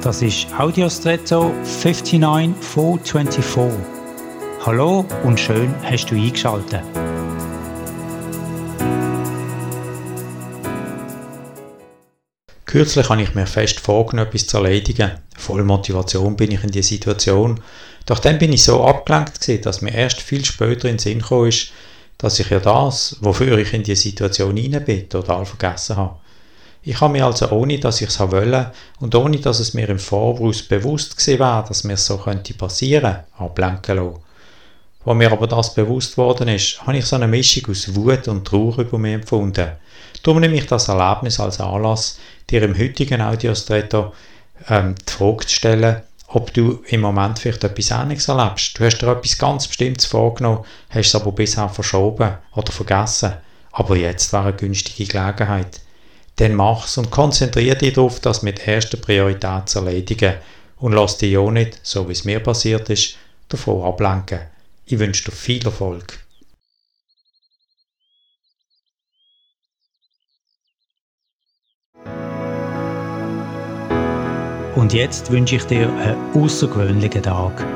Das ist Audiostretto 59424. Hallo und schön hast du eingeschaltet. Kürzlich habe ich mir fest vorgenommen, etwas zu erledigen. Voll Motivation bin ich in die Situation. Doch dann bin ich so abgelenkt gewesen, dass mir erst viel später in den Sinn gekommen ist, dass ich ja das, wofür ich in die Situation hinein bin, total vergessen habe. Ich habe mir also, ohne dass ich es wollte und ohne dass es mir im Voraus bewusst gewesen wäre, dass mir so könnte passieren, ablenken lassen. Wo mir aber das bewusst worden ist, habe ich so eine Mischung aus Wut und Trauer über mich empfunden. Darum nehme ich das Erlebnis als Anlass, dir im heutigen Audiostretto ähm, die Frage zu stellen, ob du im Moment vielleicht etwas Ähnliches erlebst. Du hast dir etwas ganz Bestimmtes vorgenommen, hast es aber bisher verschoben oder vergessen. Aber jetzt wäre eine günstige Gelegenheit dann mach's und konzentriere dich darauf, das mit erster Priorität zu erledigen und lass dich auch nicht, so wie es mir passiert ist, davon ablenken. Ich wünsche dir viel Erfolg. Und jetzt wünsche ich dir einen außergewöhnlichen Tag.